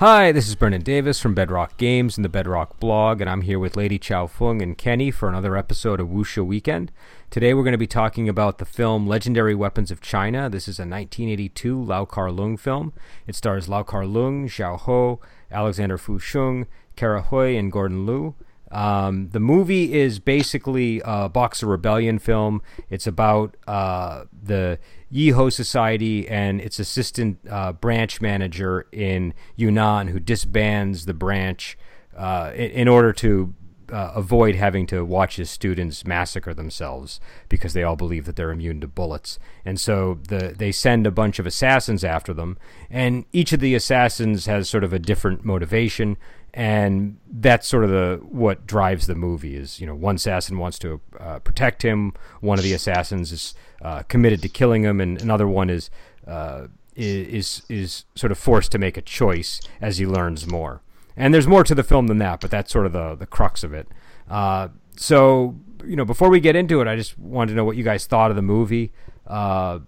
Hi, this is Brennan Davis from Bedrock Games and the Bedrock blog, and I'm here with Lady Chow Fung and Kenny for another episode of Wuxia Weekend. Today we're going to be talking about the film Legendary Weapons of China. This is a 1982 Lau Kar Leung film. It stars Lau Kar Leung, Xiao Ho, Alexander Fu Sheng, Kara Hui, and Gordon Liu. Um, the movie is basically a Boxer Rebellion film. It's about uh, the Yiho Society and its assistant uh, branch manager in Yunnan who disbands the branch uh, in, in, order to uh, avoid having to watch his students massacre themselves because they all believe that they're immune to bullets. And so the, they send a bunch of assassins after them, and each of the assassins has sort of a different motivation and that's sort of the what drives the movie is you know one assassin wants to uh, protect him. One of the assassins is uh, committed to killing him. And another one is uh, is is sort of forced to make a choice as he learns more. And there's more to the film than that but that's sort of the the crux of it. Uh, so you know before we get into it I just wanted to know what you guys thought of the movie. Uh,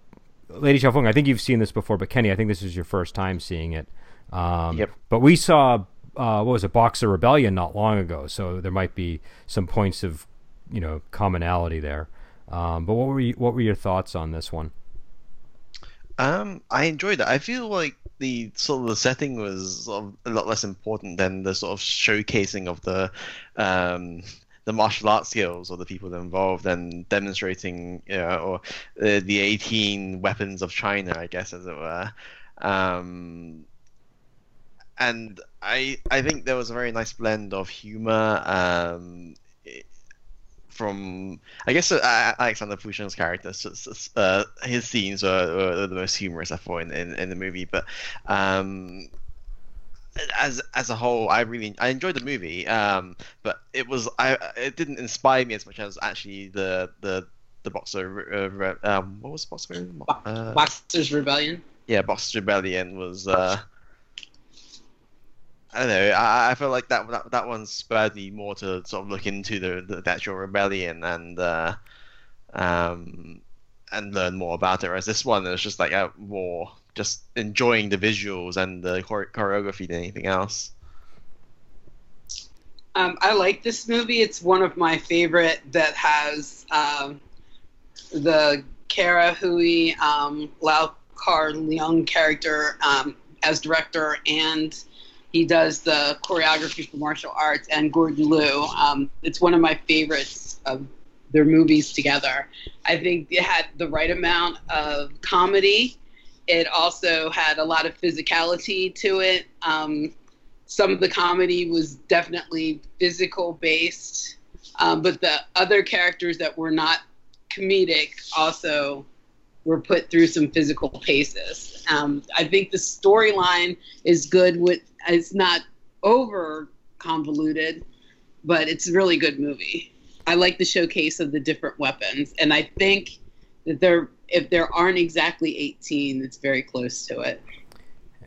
Lady Xiaofeng I think you've seen this before but Kenny I think this is your first time seeing it. Um, yep. But we saw uh, what was it, Boxer Rebellion not long ago, so there might be some points of you know commonality there. Um, but what were you, what were your thoughts on this one? Um, I enjoyed it. I feel like the sort of the setting was sort of a lot less important than the sort of showcasing of the um, the martial arts skills or the people involved and demonstrating, you know, or uh, the 18 weapons of China, I guess, as it were. Um, and I I think there was a very nice blend of humor um, from I guess uh, Alexander Fu Sheng's character. Uh, his scenes were, were, the most humorous I thought in, in, in the movie, but um, as as a whole, I really I enjoyed the movie. Um, but it was I it didn't inspire me as much as actually the the the Boxer uh, um, what was Boxer uh, Boxer's Rebellion. Yeah, Boxer's Rebellion was. Uh, I don't know. I, I feel like that, that that one spurred me more to sort of look into the, the actual rebellion and uh, um, and learn more about it. Whereas this one is just like a more just enjoying the visuals and the choreography than anything else. Um, I like this movie. It's one of my favorite that has um, the Kara Hui um, Lau Kar Leung character um, as director and he does the choreography for martial arts, and Gordon Liu. Um, it's one of my favorites of their movies together. I think it had the right amount of comedy. It also had a lot of physicality to it. Um, some of the comedy was definitely physical based, um, but the other characters that were not comedic also were put through some physical paces. Um, I think the storyline is good with it's not over convoluted, but it's a really good movie. I like the showcase of the different weapons, and I think that there, if there aren't exactly 18, it's very close to it.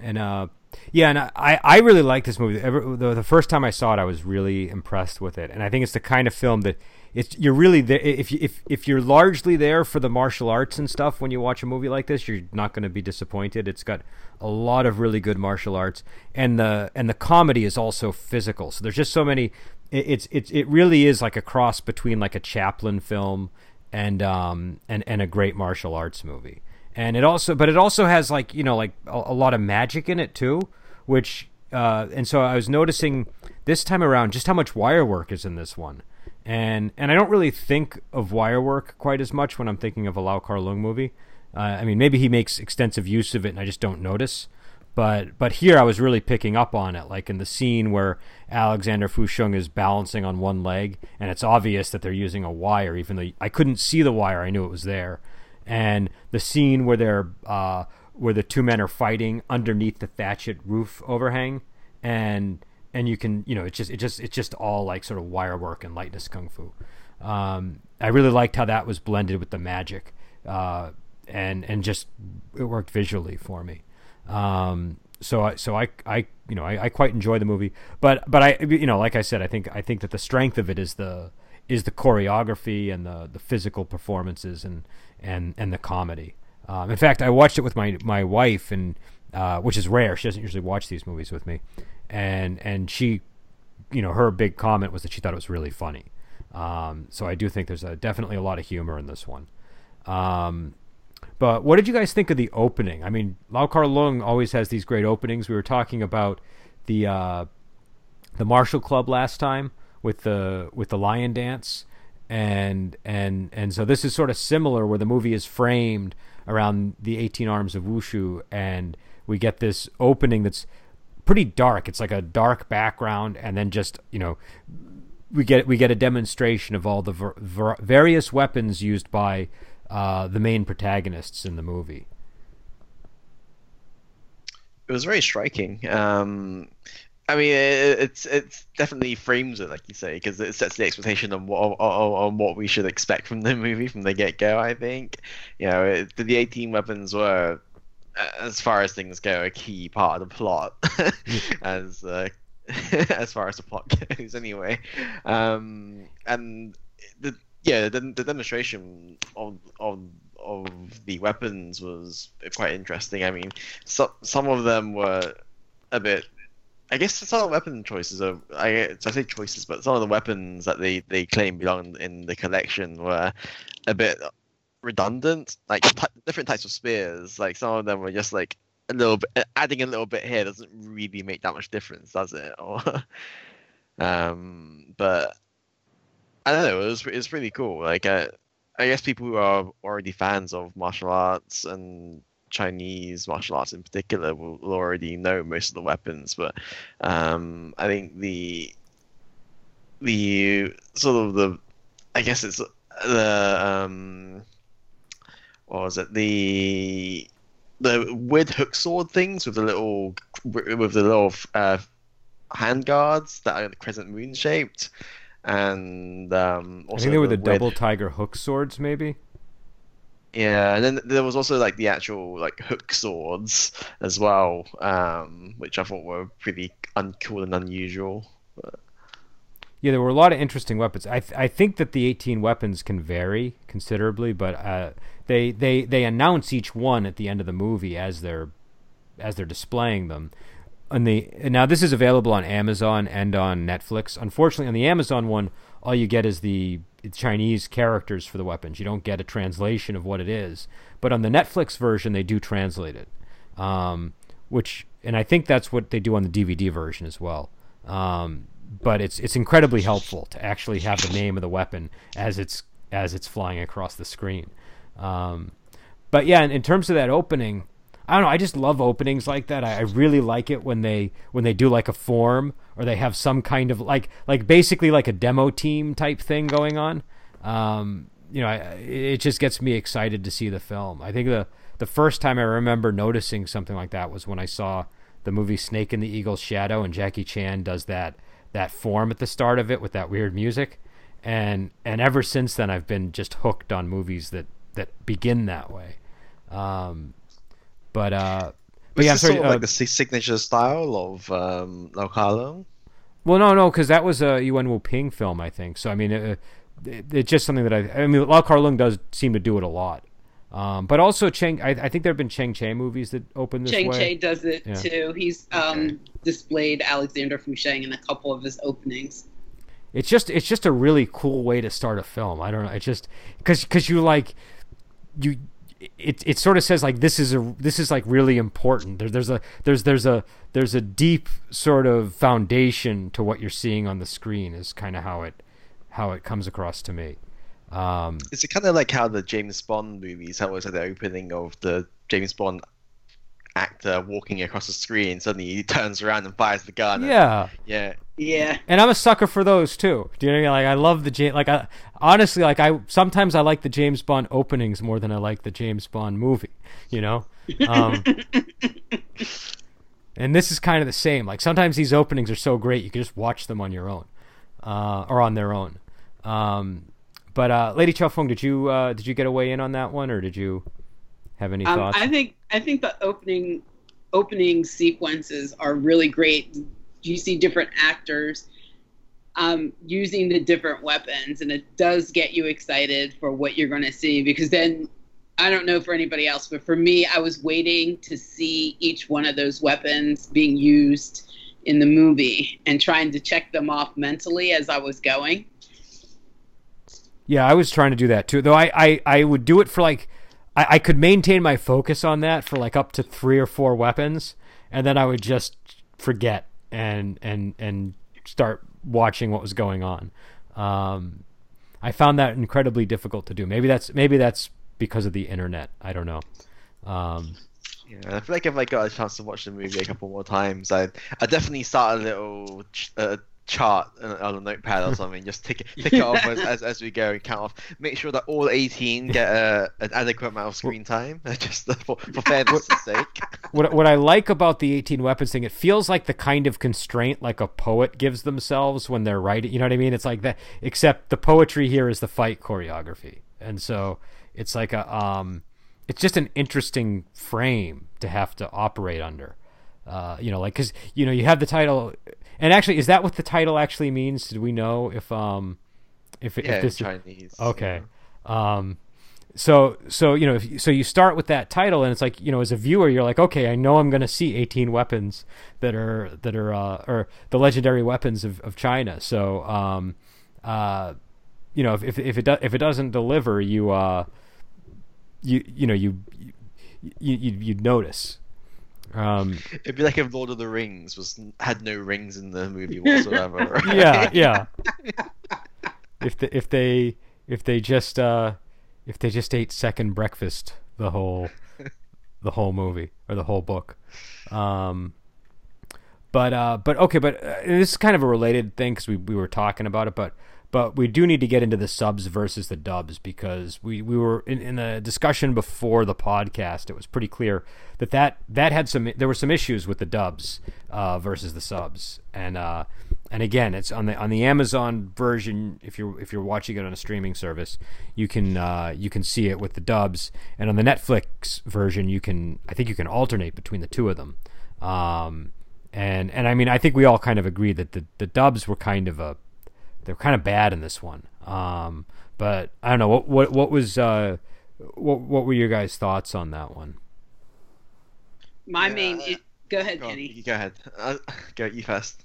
And uh, yeah, and I, I really like this movie. the, the first time I saw it, I was really impressed with it, and I think it's the kind of film that it's you're really there if if if you're largely there for the martial arts and stuff when you watch a movie like this you're not going to be disappointed. It's got a lot of really good martial arts and the and the comedy is also physical. So there's just so many it's it's it really is like a cross between like a Chaplin film and um and and a great martial arts movie. And it also but it also has like you know like a, a lot of magic in it too which uh and so I was noticing this time around just how much wire work is in this one and and I don't really think of wire work quite as much when I'm thinking of a Lau Kar Leung movie. Uh, I mean, maybe he makes extensive use of it, and I just don't notice. But but here I was really picking up on it, like in the scene where Alexander Fu Sheng is balancing on one leg, and it's obvious that they're using a wire, even though I couldn't see the wire, I knew it was there. And the scene where they're uh, where the two men are fighting underneath the thatched roof overhang, and and you can you know it's just it just it's just all like sort of wire work and lightness kung fu. Um, I really liked how that was blended with the magic, uh, and and just it worked visually for me. Um, so I so I I you know I, I quite enjoy the movie, but but I you know like I said I think I think that the strength of it is the is the choreography and the the physical performances and and and the comedy. Um, in fact, I watched it with my my wife and uh, which is rare. She doesn't usually watch these movies with me, and and she, you know, her big comment was that she thought it was really funny. Um, so I do think there's a, definitely a lot of humor in this one. Um, but what did you guys think of the opening? I mean, Lau Kar Leung always has these great openings. We were talking about the uh, the Martial Club last time with the with the lion dance, and and and so this is sort of similar where the movie is framed around the 18 arms of wushu and we get this opening that's pretty dark. It's like a dark background and then just you know we get we get a demonstration of all the ver- ver- various weapons used by uh, the main protagonists in the movie. It was very striking. Um, I mean, it, it's it's definitely frames it, like you say, because it sets the expectation on what on, on, what we should expect from the movie from the get go. I think, you know, it, the 18 weapons were, as far as things go, a key part of the plot, as uh, as far as the plot goes, anyway. Um, and the yeah, the, the demonstration of of of the weapons was quite interesting. I mean, some some of them were a bit I guess some of the weapon choices are I, I say choices, but some of the weapons that they, they claim belong in the collection were a bit redundant. Like t- different types of spears, like some of them were just like a little bit adding a little bit here doesn't really make that much difference, does it? Or um, but I don't know. It was it was pretty cool. Like uh, I guess people who are already fans of martial arts and Chinese martial arts in particular will, will already know most of the weapons, but um, I think the the sort of the I guess it's the um, what was it the the weird hook sword things with the little with the little uh, hand guards that are crescent moon shaped, and um, also I think they were the, the double tiger hook swords, maybe. Yeah, and then there was also like the actual like hook swords as well, um, which I thought were pretty uncool and unusual. But... Yeah, there were a lot of interesting weapons. I th- I think that the 18 weapons can vary considerably, but uh, they they they announce each one at the end of the movie as they're as they're displaying them. And the now this is available on Amazon and on Netflix. Unfortunately, on the Amazon one, all you get is the Chinese characters for the weapons. You don't get a translation of what it is. But on the Netflix version, they do translate it, um, which and I think that's what they do on the DVD version as well. Um, but it's it's incredibly helpful to actually have the name of the weapon as it's as it's flying across the screen. Um, but yeah, in, in terms of that opening, I don't know. I just love openings like that. I, I, really like it when they when they do like a form or they have some kind of like like basically like a demo team type thing going on. Um, you know, I, it just gets me excited to see the film. I think the the first time I remember noticing something like that was when I saw the movie Snake in the Eagle's Shadow and Jackie Chan does that that form at the start of it with that weird music. And and ever since then I've been just hooked on movies that that begin that way. Um, but uh, but yeah, I'm sorry, sort of uh, like the signature style of um, Lau Kar Leung. Well, no, no, because that was a Yuen Wu Ping film, I think. So I mean, it, it, it's just something that I. I mean, Lau Kar Leung does seem to do it a lot. Um, but also Cheng, I, I, think there have been Chang Cheh movies that open this Chang way. Cheh does it yeah. too. He's um, displayed Alexander Fu Sheng in a couple of his openings. It's just it's just a really cool way to start a film. I don't know. It's just because because you like you it it sort of says like this is a this is like really important. There, there's a there's there's a there's a deep sort of foundation to what you're seeing on the screen is kind of how it how it comes across to me. Um, is it kind of like how the James Bond movies, how was the opening of the James Bond actor walking across the screen, suddenly he turns around and fires the gun. Yeah, and, yeah, yeah. And I'm a sucker for those too. Do you know what I mean? Like I love the James. Like I honestly like I sometimes I like the James Bond openings more than I like the James Bond movie. You know. Um, and this is kind of the same. Like sometimes these openings are so great you can just watch them on your own, uh, or on their own. Um, but uh, Lady Chow Fung, did you uh, did you get a weigh in on that one, or did you have any um, thoughts? I think I think the opening opening sequences are really great. You see different actors um, using the different weapons, and it does get you excited for what you're going to see because then I don't know for anybody else, but for me, I was waiting to see each one of those weapons being used in the movie and trying to check them off mentally as I was going. Yeah, I was trying to do that too. Though I, I, I would do it for like I, I could maintain my focus on that for like up to three or four weapons, and then I would just forget and and and start watching what was going on. Um, I found that incredibly difficult to do. Maybe that's maybe that's because of the internet. I don't know. Um, yeah, I feel like if I got a chance to watch the movie a couple more times, I'd I definitely start a little uh, chart on a notepad or something. Just tick it, tick it off as, as, as, we go and count off. Make sure that all 18 get a, an adequate amount of screen time, just for, for fairness' sake. What what I like about the 18 weapons thing, it feels like the kind of constraint like a poet gives themselves when they're writing. You know what I mean? It's like that, except the poetry here is the fight choreography, and so it's like a um, it's just an interesting frame to have to operate under. Uh, you know, like because you know you have the title and actually, is that what the title actually means? Do we know if um if, yeah, if this Chinese? Okay. Yeah. Um, so so you know if, so you start with that title and it's like you know as a viewer you're like okay I know I'm going to see 18 weapons that are that are uh, or the legendary weapons of, of China. So um, uh, you know if if, if it do, if it doesn't deliver you uh you you know you you you you'd notice um, It'd be like if Lord of the Rings was had no rings in the movie whatsoever. Right? Yeah, yeah. if the, if they if they just uh, if they just ate second breakfast the whole the whole movie or the whole book. Um, but uh, but okay, but uh, this is kind of a related thing because we we were talking about it, but but we do need to get into the subs versus the dubs because we, we were in, in a discussion before the podcast. It was pretty clear that, that that had some there were some issues with the dubs uh, versus the subs, and uh, and again, it's on the on the Amazon version. If you're if you're watching it on a streaming service, you can uh, you can see it with the dubs, and on the Netflix version, you can I think you can alternate between the two of them. Um, and and I mean, I think we all kind of agree that the the dubs were kind of a they're kind of bad in this one. Um, but I don't know what what what was uh, what what were your guys' thoughts on that one? My yeah, main I- go ahead, go Kenny. Go ahead. Uh, go you first.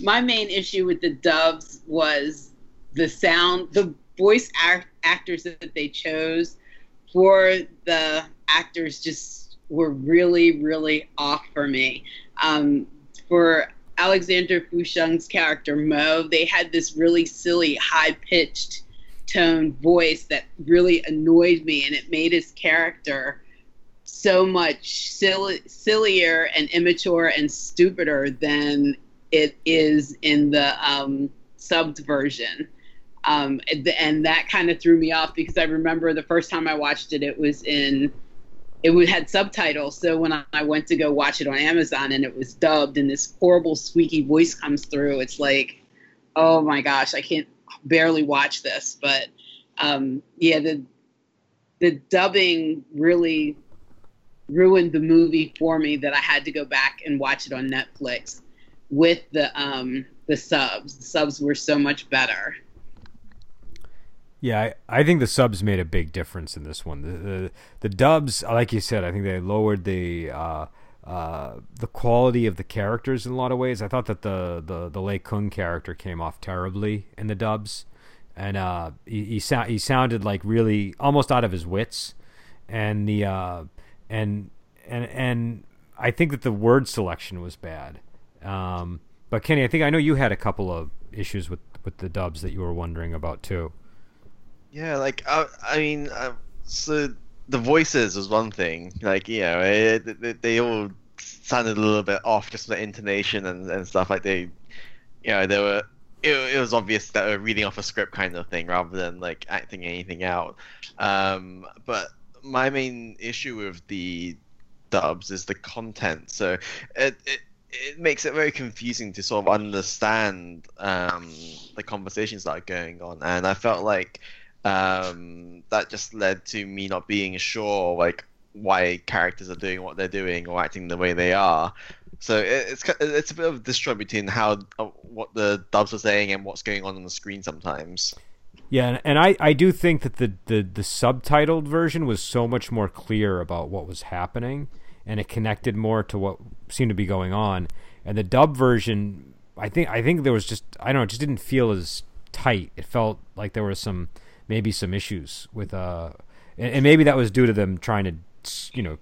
My main issue with the dubs was the sound, the voice act- actors that they chose for the actors just were really, really off for me. Um, for Alexander Fusheng's character Mo, they had this really silly, high pitched tone voice that really annoyed me, and it made his character so much silly, sillier and immature and stupider than it is in the um, subbed version. Um, and, and that kind of threw me off because I remember the first time I watched it, it was in it had subtitles. So when I went to go watch it on Amazon and it was dubbed and this horrible squeaky voice comes through, it's like, oh my gosh, I can't barely watch this. But um, yeah, the the dubbing really ruined the movie for me that I had to go back and watch it on Netflix with the um, the subs. The subs were so much better. Yeah, I, I think the subs made a big difference in this one. The, the, the dubs, like you said, I think they lowered the uh, uh, the quality of the characters in a lot of ways. I thought that the the the Lei Kung character came off terribly in the dubs, and uh, he he, he sounded like really almost out of his wits, and the uh, and and and I think that the word selection was bad. Um, but Kenny, I think I know you had a couple of issues with with the dubs that you were wondering about too. Yeah, like I, I mean, uh, so the voices was one thing. Like you know, it, it, they all sounded a little bit off, just the intonation and, and stuff. Like they, you know, they were. It, it was obvious that they were reading off a script kind of thing rather than like acting anything out. Um, but my main issue with the dubs is the content. So it, it it makes it very confusing to sort of understand um, the conversations that are going on, and I felt like um, that just led to me not being sure like why characters are doing what they're doing or acting the way they are. So it's it's a bit of a disjoint between how uh, what the dubs are saying and what's going on on the screen sometimes. Yeah, and, I, I do think that the, the, the subtitled version was so much more clear about what was happening, and it connected more to what seemed to be going on. And the dub version, I think I think there was just I don't know, it just didn't feel as tight. It felt like there was some maybe some issues with uh, and, and maybe that was due to them trying to you know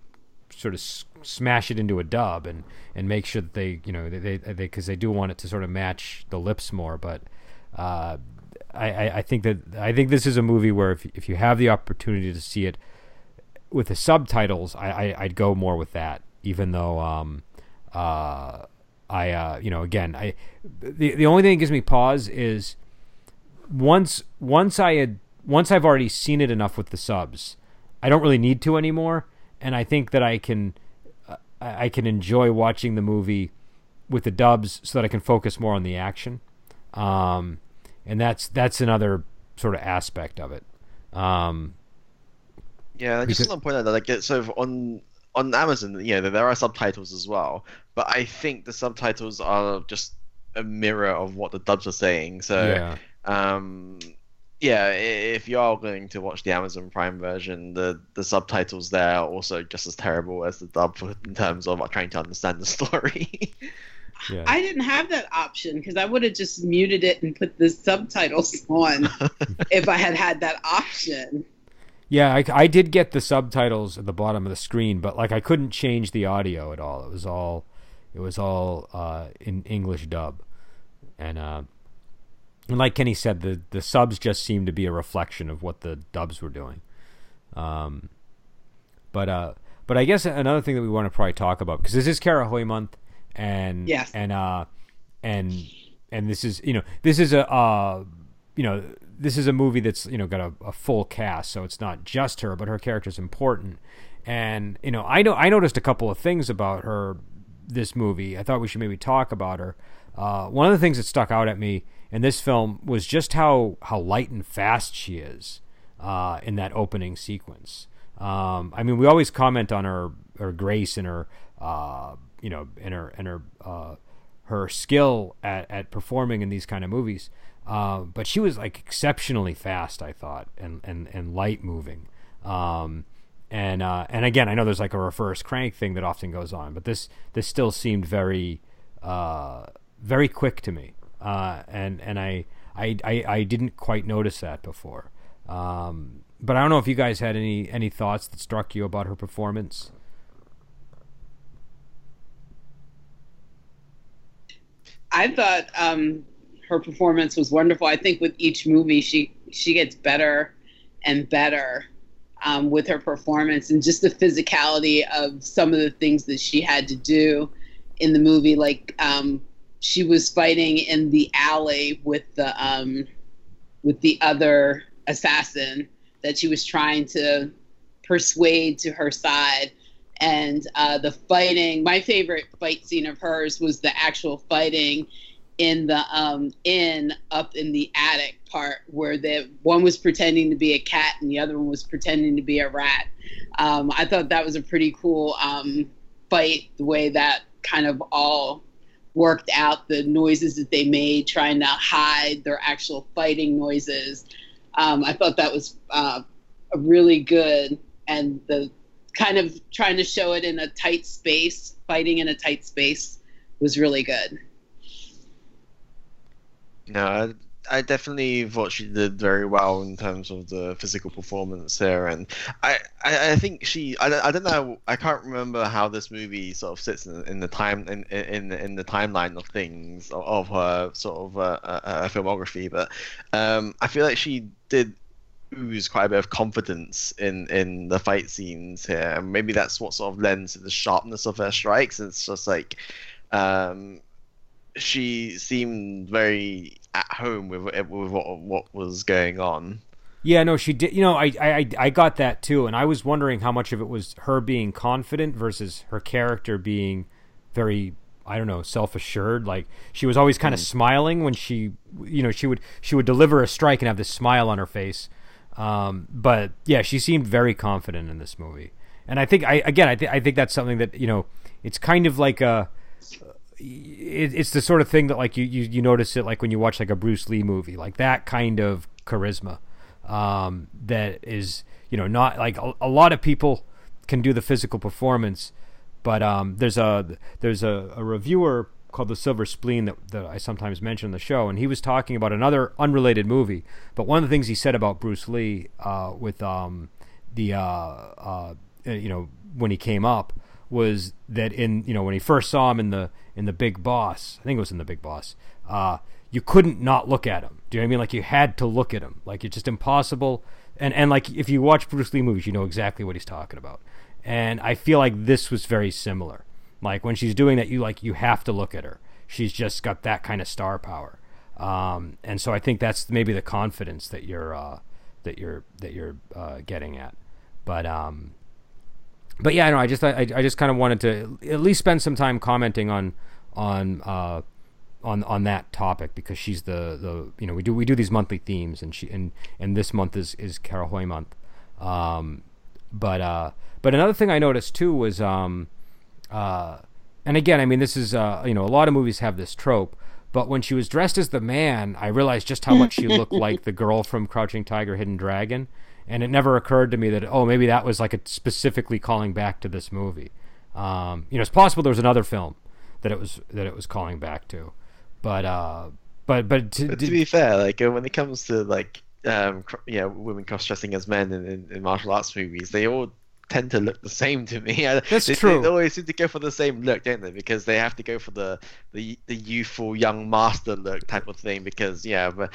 sort of smash it into a dub and and make sure that they you know they they because they, do want it to sort of match the lips more, but. Uh, I, I think that I think this is a movie where if if you have the opportunity to see it with the subtitles, I, I would go more with that. Even though um uh I uh you know again I the the only thing that gives me pause is once once I had once I've already seen it enough with the subs, I don't really need to anymore, and I think that I can uh, I can enjoy watching the movie with the dubs so that I can focus more on the action. Um, and that's that's another sort of aspect of it. Um, yeah, I just want to point out that like so on on Amazon, you know, there are subtitles as well, but I think the subtitles are just a mirror of what the dubs are saying. So, yeah. um, yeah, if you are going to watch the Amazon Prime version, the the subtitles there are also just as terrible as the dub in terms of trying to understand the story. Yeah. I didn't have that option because I would have just muted it and put the subtitles on if I had had that option. Yeah, I, I did get the subtitles at the bottom of the screen, but like I couldn't change the audio at all. It was all, it was all uh, in English dub, and uh, and like Kenny said, the the subs just seemed to be a reflection of what the dubs were doing. Um, but uh, but I guess another thing that we want to probably talk about because this is Kara month and yes. and uh and and this is you know this is a uh you know this is a movie that's you know got a, a full cast so it's not just her but her character is important and you know i know i noticed a couple of things about her this movie i thought we should maybe talk about her uh, one of the things that stuck out at me in this film was just how how light and fast she is uh, in that opening sequence um, I mean, we always comment on her her grace and her uh, you know, and her and her uh, her skill at, at performing in these kind of movies. Uh, but she was like exceptionally fast, I thought, and and, and light moving. Um, and uh, and again, I know there's like a reverse crank thing that often goes on, but this this still seemed very uh, very quick to me, uh, and and I, I, I I didn't quite notice that before. Um, but I don't know if you guys had any any thoughts that struck you about her performance. I thought um, her performance was wonderful. I think with each movie, she she gets better and better um, with her performance and just the physicality of some of the things that she had to do in the movie. Like um, she was fighting in the alley with the um, with the other assassin that she was trying to persuade to her side and uh, the fighting. My favorite fight scene of hers was the actual fighting in the um, inn up in the attic part where the one was pretending to be a cat and the other one was pretending to be a rat. Um, I thought that was a pretty cool um, fight. The way that kind of all worked out, the noises that they made, trying to hide their actual fighting noises. Um, I thought that was uh, really good, and the kind of trying to show it in a tight space, fighting in a tight space, was really good. No, I, definitely thought she did very well in terms of the physical performance there, and I, I, I think she, I, I don't know, I can't remember how this movie sort of sits in, in the time in, in in the timeline of things of, of her sort of uh, uh, uh filmography, but um, I feel like she did ooze quite a bit of confidence in in the fight scenes here, and maybe that's what sort of lends to the sharpness of her strikes. It's just like um, she seemed very at home with with what what was going on. Yeah, no, she did. You know, I, I I got that too, and I was wondering how much of it was her being confident versus her character being very I don't know, self assured. Like she was always kind of mm. smiling when she, you know, she would she would deliver a strike and have this smile on her face. Um, but yeah, she seemed very confident in this movie, and I think I again I, th- I think that's something that you know it's kind of like a it, it's the sort of thing that like you, you you notice it like when you watch like a Bruce Lee movie like that kind of charisma um, that is you know not like a, a, lot of people can do the physical performance, but um, there's a there's a, a reviewer called the Silver Spleen that, that I sometimes mention on the show, and he was talking about another unrelated movie. But one of the things he said about Bruce Lee uh, with um, the uh, uh, you know when he came up was that in you know when he first saw him in the in the Big Boss, I think it was in the Big Boss. Uh, you couldn't not look at him. Do you know what I mean? Like you had to look at him. Like it's just impossible. And and like if you watch Bruce Lee movies, you know exactly what he's talking about. And I feel like this was very similar. Like when she's doing that, you like you have to look at her. She's just got that kind of star power. Um, and so I think that's maybe the confidence that you're uh, that you're that you're uh, getting at. But um, but yeah, I know. I just I, I just kind of wanted to at least spend some time commenting on on uh, on on that topic because she's the the you know we do we do these monthly themes and she and and this month is is Kara Hui month. Um, but uh, but another thing I noticed too was um, uh, and again I mean this is uh, you know a lot of movies have this trope. But when she was dressed as the man, I realized just how much she looked like the girl from Crouching Tiger, Hidden Dragon, and it never occurred to me that oh maybe that was like a specifically calling back to this movie. Um, you know, it's possible there was another film that it was that it was calling back to. But uh, but but to, but to be fair, like when it comes to like um, yeah, women cross-dressing as men in, in, in, martial arts movies, they all tend to look the same to me. That's they, true. They always seem to go for the same look, don't they? Because they have to go for the the, the youthful young master look type of thing. Because yeah, but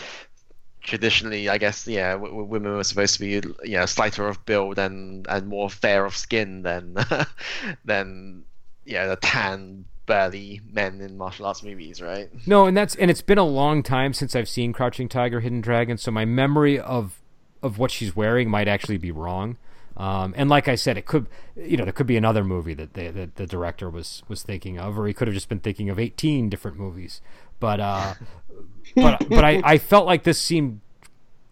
traditionally, I guess yeah, w- w- women were supposed to be you know slighter of build and and more fair of skin than than yeah the tan burly men in martial arts movies, right? No, and that's and it's been a long time since I've seen Crouching Tiger, Hidden Dragon, so my memory of of what she's wearing might actually be wrong. Um, and like I said, it could, you know, there could be another movie that, they, that the director was was thinking of, or he could have just been thinking of eighteen different movies. But uh, but but I, I felt like this seemed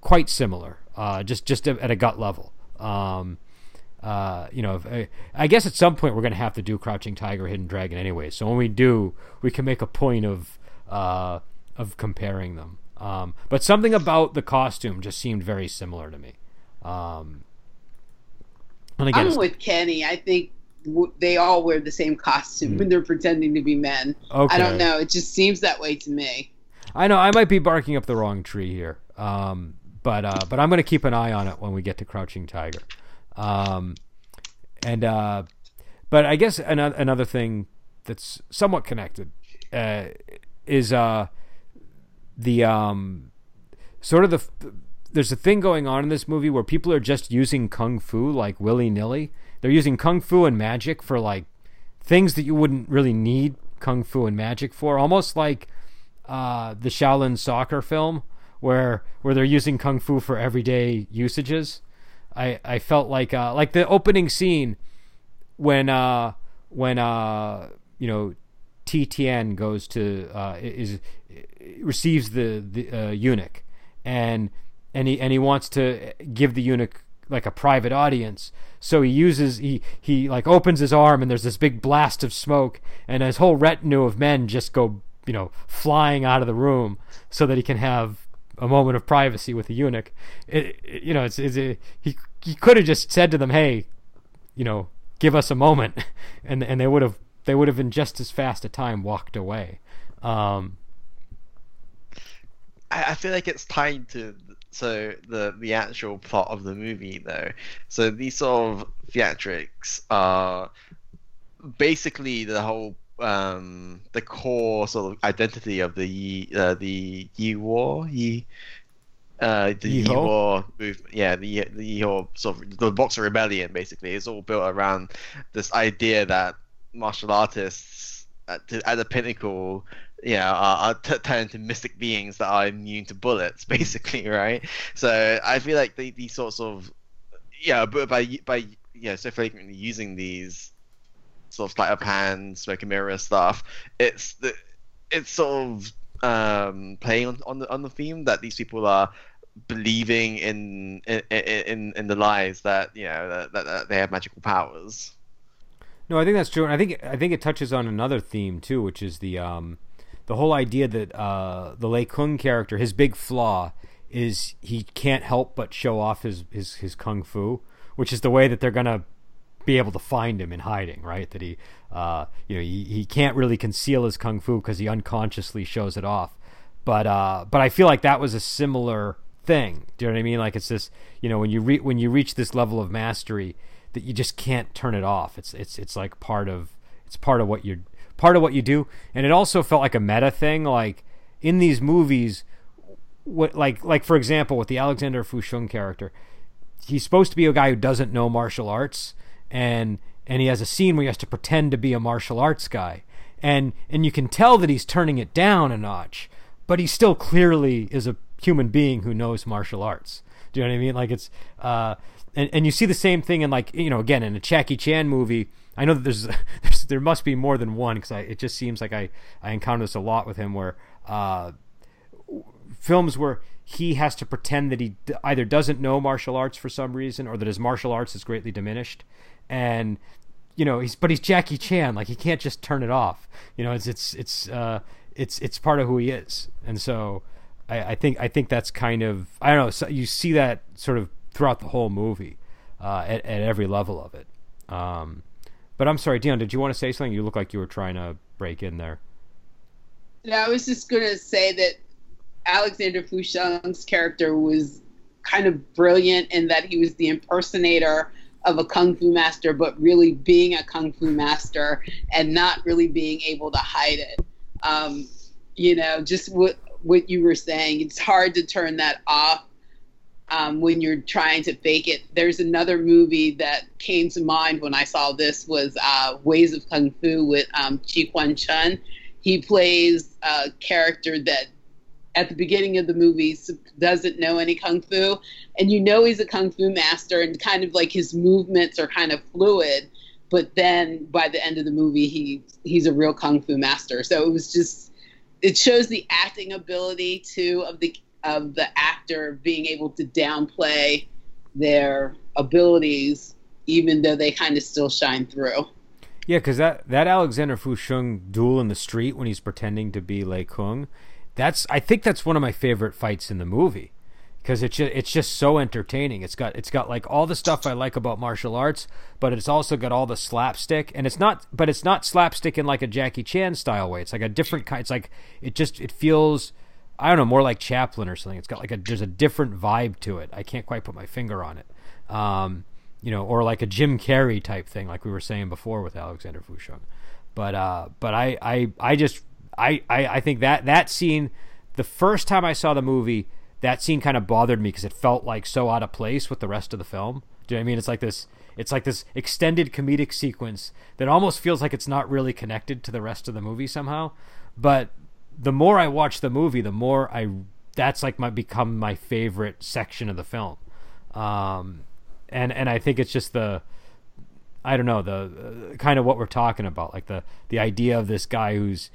quite similar, uh, just just at a gut level. Um, uh, you know, if, uh, I guess at some point we're going to have to do Crouching Tiger, Hidden Dragon anyway. So when we do, we can make a point of uh, of comparing them. Um, but something about the costume just seemed very similar to me. Um, and again, I'm with Kenny. I think w- they all wear the same costume mm. when they're pretending to be men. Okay. I don't know. It just seems that way to me. I know I might be barking up the wrong tree here, um, but uh, but I'm going to keep an eye on it when we get to Crouching Tiger. Um, and uh, but I guess another another thing that's somewhat connected uh, is uh, the um, sort of the there's a thing going on in this movie where people are just using kung fu like willy nilly. They're using kung fu and magic for like things that you wouldn't really need kung fu and magic for, almost like uh, the Shaolin soccer film where where they're using kung fu for everyday usages. I I felt like uh, like the opening scene when uh when uh you know Tien goes to uh is receives the the uh, eunuch and and he and he wants to give the eunuch like a private audience. So he uses he he like opens his arm and there's this big blast of smoke and his whole retinue of men just go you know flying out of the room so that he can have a moment of privacy with the eunuch. It, it, you know, it's, it's a, he he could have just said to them, "Hey, you know, give us a moment," and and they would have they would have in just as fast a time walked away. Um, I, I feel like it's tied to so the the actual plot of the movie though. So these sort of theatrics are basically the whole um, the core sort of identity of the uh, the Yi War Yi uh, the Yi War movement, yeah, the the Yi sort of the Boxer Rebellion basically. Is all built around this idea that martial artists at, at the pinnacle, yeah, are, are t- turned into mystic beings that are immune to bullets, basically, right? So I feel like the, these sorts of yeah, but by by yeah, so frequently using these sort of sleight of hand, smoke and mirror stuff. It's the it's sort of um, playing on, on the on the theme that these people are believing in in in, in the lies that you know that, that, that, they have magical powers. No, I think that's true, and I think I think it touches on another theme too, which is the um, the whole idea that uh, the Lei Kung character, his big flaw is he can't help but show off his his his kung fu, which is the way that they're gonna be able to find him in hiding, right? That he, uh, you know, he, he can't really conceal his kung fu because he unconsciously shows it off. But uh, but I feel like that was a similar thing. Do you know what I mean? Like it's this, you know, when you re- when you reach this level of mastery, that you just can't turn it off. It's it's it's like part of it's part of what you're part of what you do. And it also felt like a meta thing. Like in these movies, what like like for example with the Alexander Fusheng character, he's supposed to be a guy who doesn't know martial arts, and and he has a scene where he has to pretend to be a martial arts guy, and and you can tell that he's turning it down a notch, but he still clearly is a human being who knows martial arts. Do you know what I mean? Like it's uh, and and you see the same thing in like you know again in a Jackie Chan movie. I know that there's, there's there must be more than one because it just seems like I I encounter this a lot with him where uh, films where he has to pretend that he either doesn't know martial arts for some reason or that his martial arts is greatly diminished and you know he's but he's Jackie Chan like he can't just turn it off. You know it's it's it's uh it's it's part of who he is. And so I, I think I think that's kind of I don't know so you see that sort of throughout the whole movie uh, at, at every level of it. Um, but I'm sorry Dion did you want to say something? You look like you were trying to break in there. No, I was just to say that Alexander Fusheng's character was kind of brilliant in that he was the impersonator of a kung fu master, but really being a kung fu master and not really being able to hide it. Um, you know, just what what you were saying, it's hard to turn that off um, when you're trying to fake it. There's another movie that came to mind when I saw this was uh, Ways of Kung Fu with um, Ji Hwan Chun. He plays a character that at the beginning of the movie doesn't know any kung fu. And you know he's a kung fu master and kind of like his movements are kind of fluid but then by the end of the movie he he's a real kung fu master. So it was just it shows the acting ability too of the of the actor being able to downplay their abilities even though they kind of still shine through. Yeah because that that alexander fusheng duel in the street when he's pretending to be lei kung that's I think that's one of my favorite fights in the movie because it's just, it's just so entertaining. It's got it's got like all the stuff I like about martial arts, but it's also got all the slapstick, and it's not but it's not slapstick in like a Jackie Chan style way. It's like a different kind. It's like it just it feels I don't know more like Chaplin or something. It's got like a there's a different vibe to it. I can't quite put my finger on it. Um, you know, or like a Jim Carrey type thing, like we were saying before with Alexander Fusheng. But uh, but I I I just I, I, think that that scene, the first time I saw the movie, that scene kind of bothered me because it felt like so out of place with the rest of the film. Do you know I mean? It's like this. It's like this extended comedic sequence that almost feels like it's not really connected to the rest of the movie somehow. But the more I watch the movie, the more I that's like my become my favorite section of the film. Um, and and I think it's just the I don't know the uh, kind of what we're talking about, like the the idea of this guy who's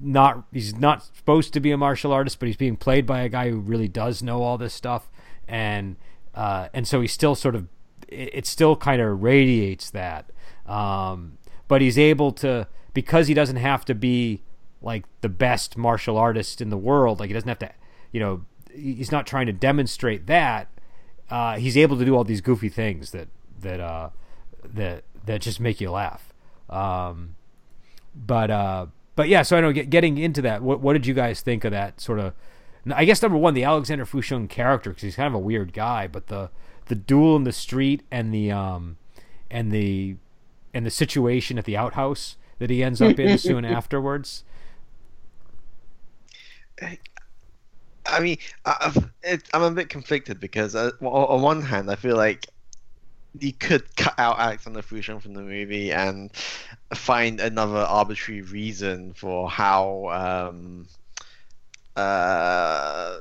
not he's not supposed to be a martial artist, but he's being played by a guy who really does know all this stuff, and uh, and so he still sort of it, it still kind of radiates that, um, but he's able to because he doesn't have to be like the best martial artist in the world, like he doesn't have to, you know, he's not trying to demonstrate that. Uh, he's able to do all these goofy things that that uh, that that just make you laugh. Um, but uh, but yeah, so I know get, getting into that, what what did you guys think of that sort of? I guess number one, the Alexander Fusheng character because he's kind of a weird guy, but the the duel in the street and the um and the and the situation at the outhouse that he ends up in soon afterwards. I mean, I, am a bit conflicted because uh, on one hand, I feel like you could cut out Alexander Fusheng from the movie and find another arbitrary reason for how um uh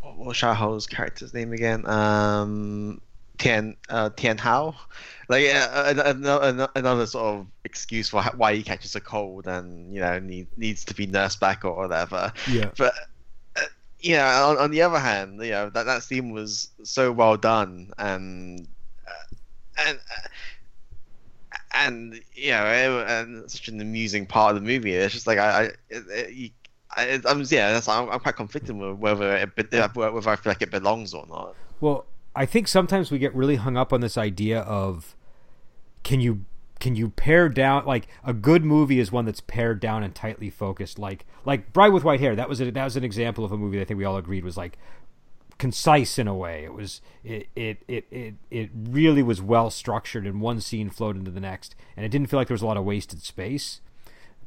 what was Xiao's character's name again? Um Tian uh, Tian Hao, like uh, another, another sort of excuse for why he catches a cold and you know need, needs to be nursed back or whatever. Yeah. But uh, you know, on, on the other hand, you know that that scene was so well done and and and you know, and such an amusing part of the movie. It's just like I, I, it, it, I, I'm yeah, I'm, I'm quite conflicted with whether it, whether I feel like it belongs or not. Well, I think sometimes we get really hung up on this idea of can you can you pare down like a good movie is one that's pared down and tightly focused like like Bride with White Hair that was a, that was an example of a movie that I think we all agreed was like concise in a way. It was it it it it, it really was well structured and one scene flowed into the next and it didn't feel like there was a lot of wasted space.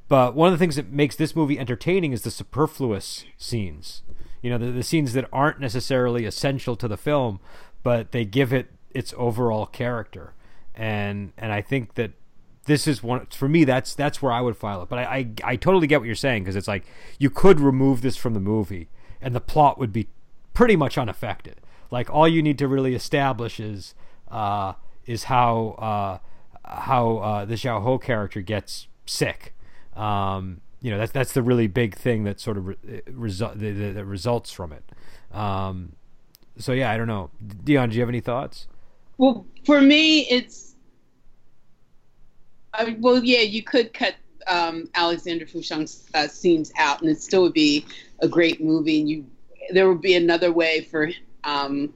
But one of the things that makes this movie entertaining is the superfluous scenes. You know the, the scenes that aren't necessarily essential to the film but they give it its overall character. And and I think that this is one for me that's that's where I would file it. But I I, I totally get what you're saying because it's like you could remove this from the movie and the plot would be pretty much unaffected. Like all you need to really establish is uh is how uh how uh the Xiao Ho character gets sick. Um you know that's that's the really big thing that sort of re- result that results from it. Um so yeah I don't know. Dion do you have any thoughts? Well for me it's uh, well, yeah, you could cut um, Alexander Fusheng's uh, scenes out, and it still would be a great movie. And you, there would be another way for um,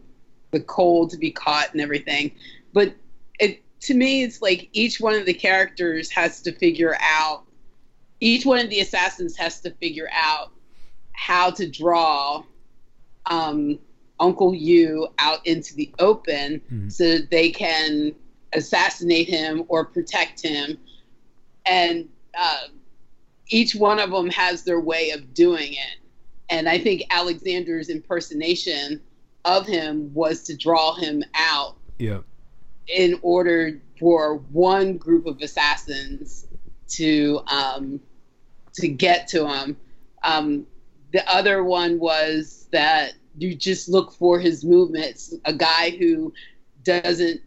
the cold to be caught and everything. But it, to me, it's like each one of the characters has to figure out. Each one of the assassins has to figure out how to draw um, Uncle Yu out into the open mm-hmm. so that they can assassinate him or protect him. And uh, each one of them has their way of doing it. And I think Alexander's impersonation of him was to draw him out. Yeah. In order for one group of assassins to um, to get to him. Um, the other one was that you just look for his movements. A guy who doesn't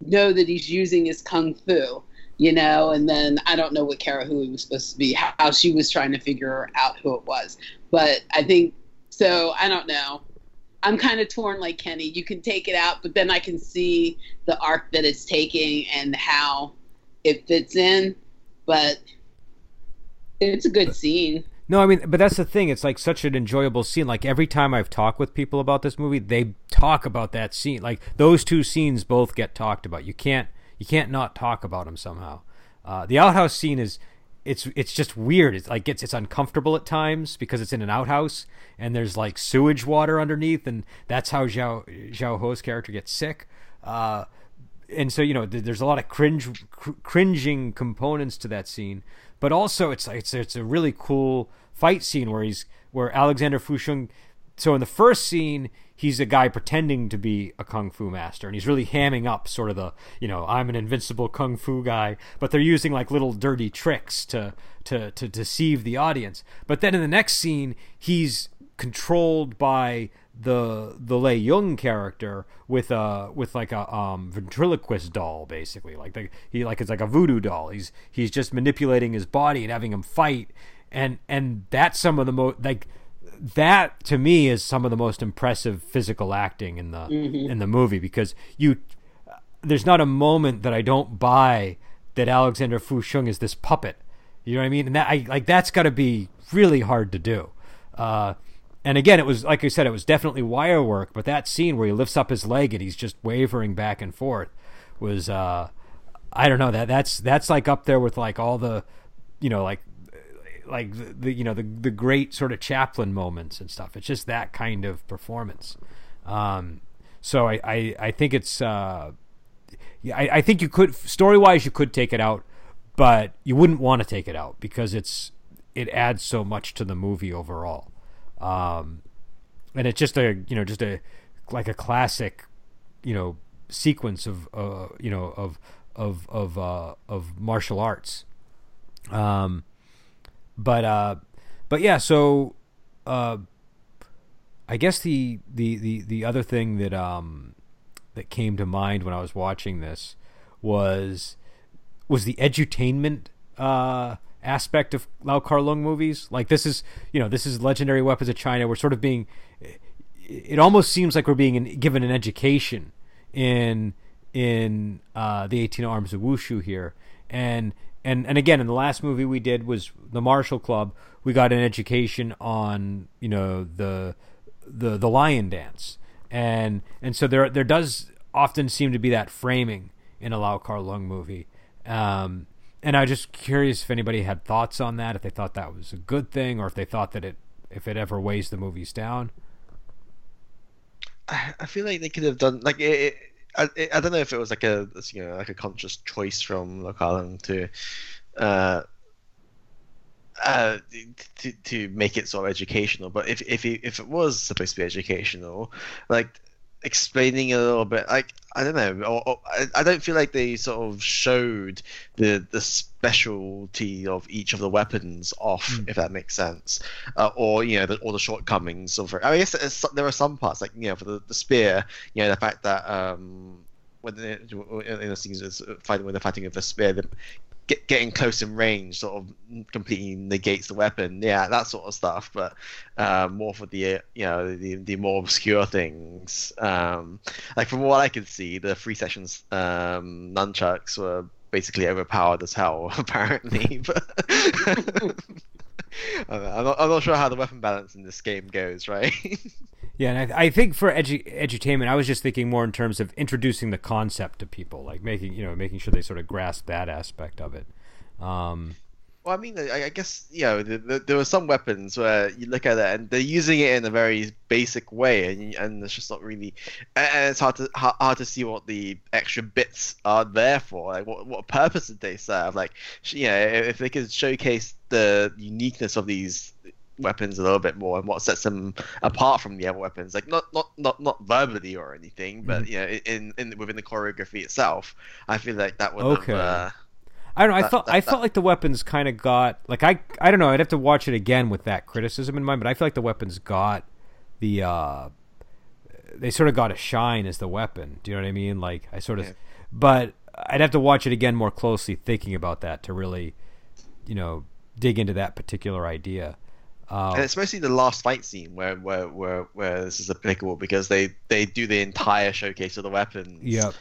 know that he's using his kung fu, you know, and then I don't know what Kara Hui was supposed to be, how she was trying to figure out who it was. But I think so. I don't know. I'm kind of torn like Kenny. You can take it out, but then I can see the arc that it's taking and how it fits in. But it's a good scene. No, I mean, but that's the thing. It's like such an enjoyable scene. Like every time I've talked with people about this movie, they talk about that scene. Like those two scenes both get talked about. You can't you can't not talk about them somehow. Uh, the outhouse scene is it's it's just weird. It's like it's it's uncomfortable at times because it's in an outhouse and there's like sewage water underneath, and that's how Xiao Xiao Ho's character gets sick. Uh, and so you know, there's a lot of cringe cr- cringing components to that scene, but also it's it's it's a really cool fight scene where he's where Alexander Fusheng. So in the first scene, he's a guy pretending to be a kung fu master, and he's really hamming up sort of the you know I'm an invincible kung fu guy, but they're using like little dirty tricks to to to deceive the audience. But then in the next scene, he's controlled by the the Lei Yun character with a with like a um, ventriloquist doll basically. Like the, he like it's like a voodoo doll. He's he's just manipulating his body and having him fight. And and that's some of the most like that to me is some of the most impressive physical acting in the mm-hmm. in the movie because you there's not a moment that I don't buy that Alexander Fusheng is this puppet. You know what I mean? And that I like that's got to be really hard to do. Uh, and again, it was like I said, it was definitely wire work. But that scene where he lifts up his leg and he's just wavering back and forth was, uh, I don't know that that's that's like up there with like all the, you know, like like the, the, you know the the great sort of Chaplin moments and stuff. It's just that kind of performance. Um, so I, I, I think it's uh, I, I think you could story wise you could take it out, but you wouldn't want to take it out because it's it adds so much to the movie overall. Um, and it's just a you know just a like a classic you know sequence of uh, you know of of of uh, of martial arts. Um, but uh, but yeah, so uh, I guess the, the the the other thing that um that came to mind when I was watching this was was the edutainment uh aspect of Lau Kar Leung movies. Like this is you know this is legendary weapons of China. We're sort of being it almost seems like we're being given an education in in uh, the 18 arms of wushu here and and and again in the last movie we did was the Martial Club. We got an education on you know the the the lion dance, and and so there there does often seem to be that framing in a Lau Kar Leung movie. Um, and I was just curious if anybody had thoughts on that, if they thought that was a good thing, or if they thought that it if it ever weighs the movies down. I feel like they could have done like it, it I, I don't know if it was like a you know like a conscious choice from Kar to uh, uh, to to make it sort of educational. But if if if it was supposed to be educational, like explaining a little bit, like I don't know, or, or, I, I don't feel like they sort of showed the the specialty of each of the weapons off, mm. if that makes sense, uh, or you know, the, all the shortcomings of. I guess there are some parts, like you know, for the, the spear, you know, the fact that um, when they, in the scenes fighting when they're fighting with the spear, the, get, getting close in range sort of completely negates the weapon. Yeah, that sort of stuff. But uh, more for the you know the, the more obscure things. Um, like from what I could see, the free sessions um, nunchucks were basically overpowered as hell, apparently. but I'm not, I'm not sure how the weapon balance in this game goes, right? yeah, and I, I think for edu- edutainment, I was just thinking more in terms of introducing the concept to people, like making you know making sure they sort of grasp that aspect of it. Um, well, I mean, I, I guess you know the, the, there were some weapons where you look at it and they're using it in a very basic way, and and it's just not really, and it's hard to hard to see what the extra bits are there for. Like, what what purpose did they serve? Like, you know, if they could showcase the uniqueness of these weapons a little bit more and what sets them apart from the other weapons like not not not not verbally or anything but mm-hmm. you know in in within the choreography itself i feel like that would okay. have uh, I don't know. I thought that, I felt like the weapons kind of got like I I don't know. I'd have to watch it again with that criticism in mind, but I feel like the weapons got the uh they sort of got a shine as the weapon. Do you know what I mean? Like I sort of, yeah. but I'd have to watch it again more closely, thinking about that to really, you know, dig into that particular idea. Um, and it's mostly the last fight scene where, where where where this is applicable because they they do the entire showcase of the weapons. Yep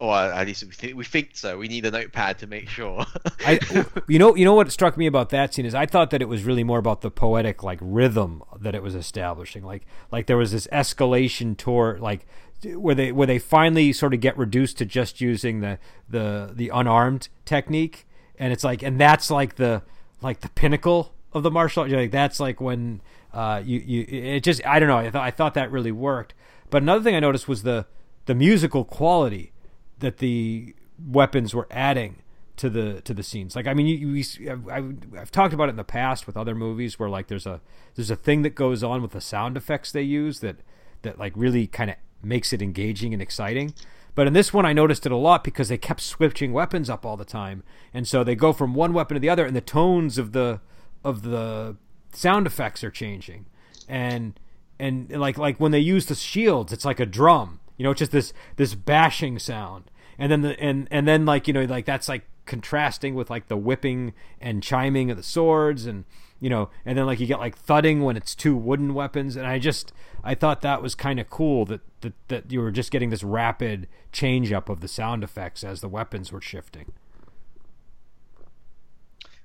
or at least we think, we think so. We need a notepad to make sure. I, you know, you know what struck me about that scene is I thought that it was really more about the poetic like rhythm that it was establishing. Like, like there was this escalation toward like where they where they finally sort of get reduced to just using the the the unarmed technique, and it's like, and that's like the like the pinnacle of the martial art. Like that's like when uh you you it just I don't know. I thought I thought that really worked. But another thing I noticed was the the musical quality that the weapons were adding to the to the scenes. Like I mean, you, you I've, I've talked about it in the past with other movies where like there's a there's a thing that goes on with the sound effects they use that that like really kind of makes it engaging and exciting. But in this one, I noticed it a lot because they kept switching weapons up all the time, and so they go from one weapon to the other, and the tones of the of the sound effects are changing, and and like like when they use the shields, it's like a drum you know, it's just this this bashing sound, and then the and and then like you know like that's like contrasting with like the whipping and chiming of the swords and you know and then like you get like thudding when it's two wooden weapons. And i just i thought that was kind of cool that, that that you were just getting this rapid change up of the sound effects as the weapons were shifting.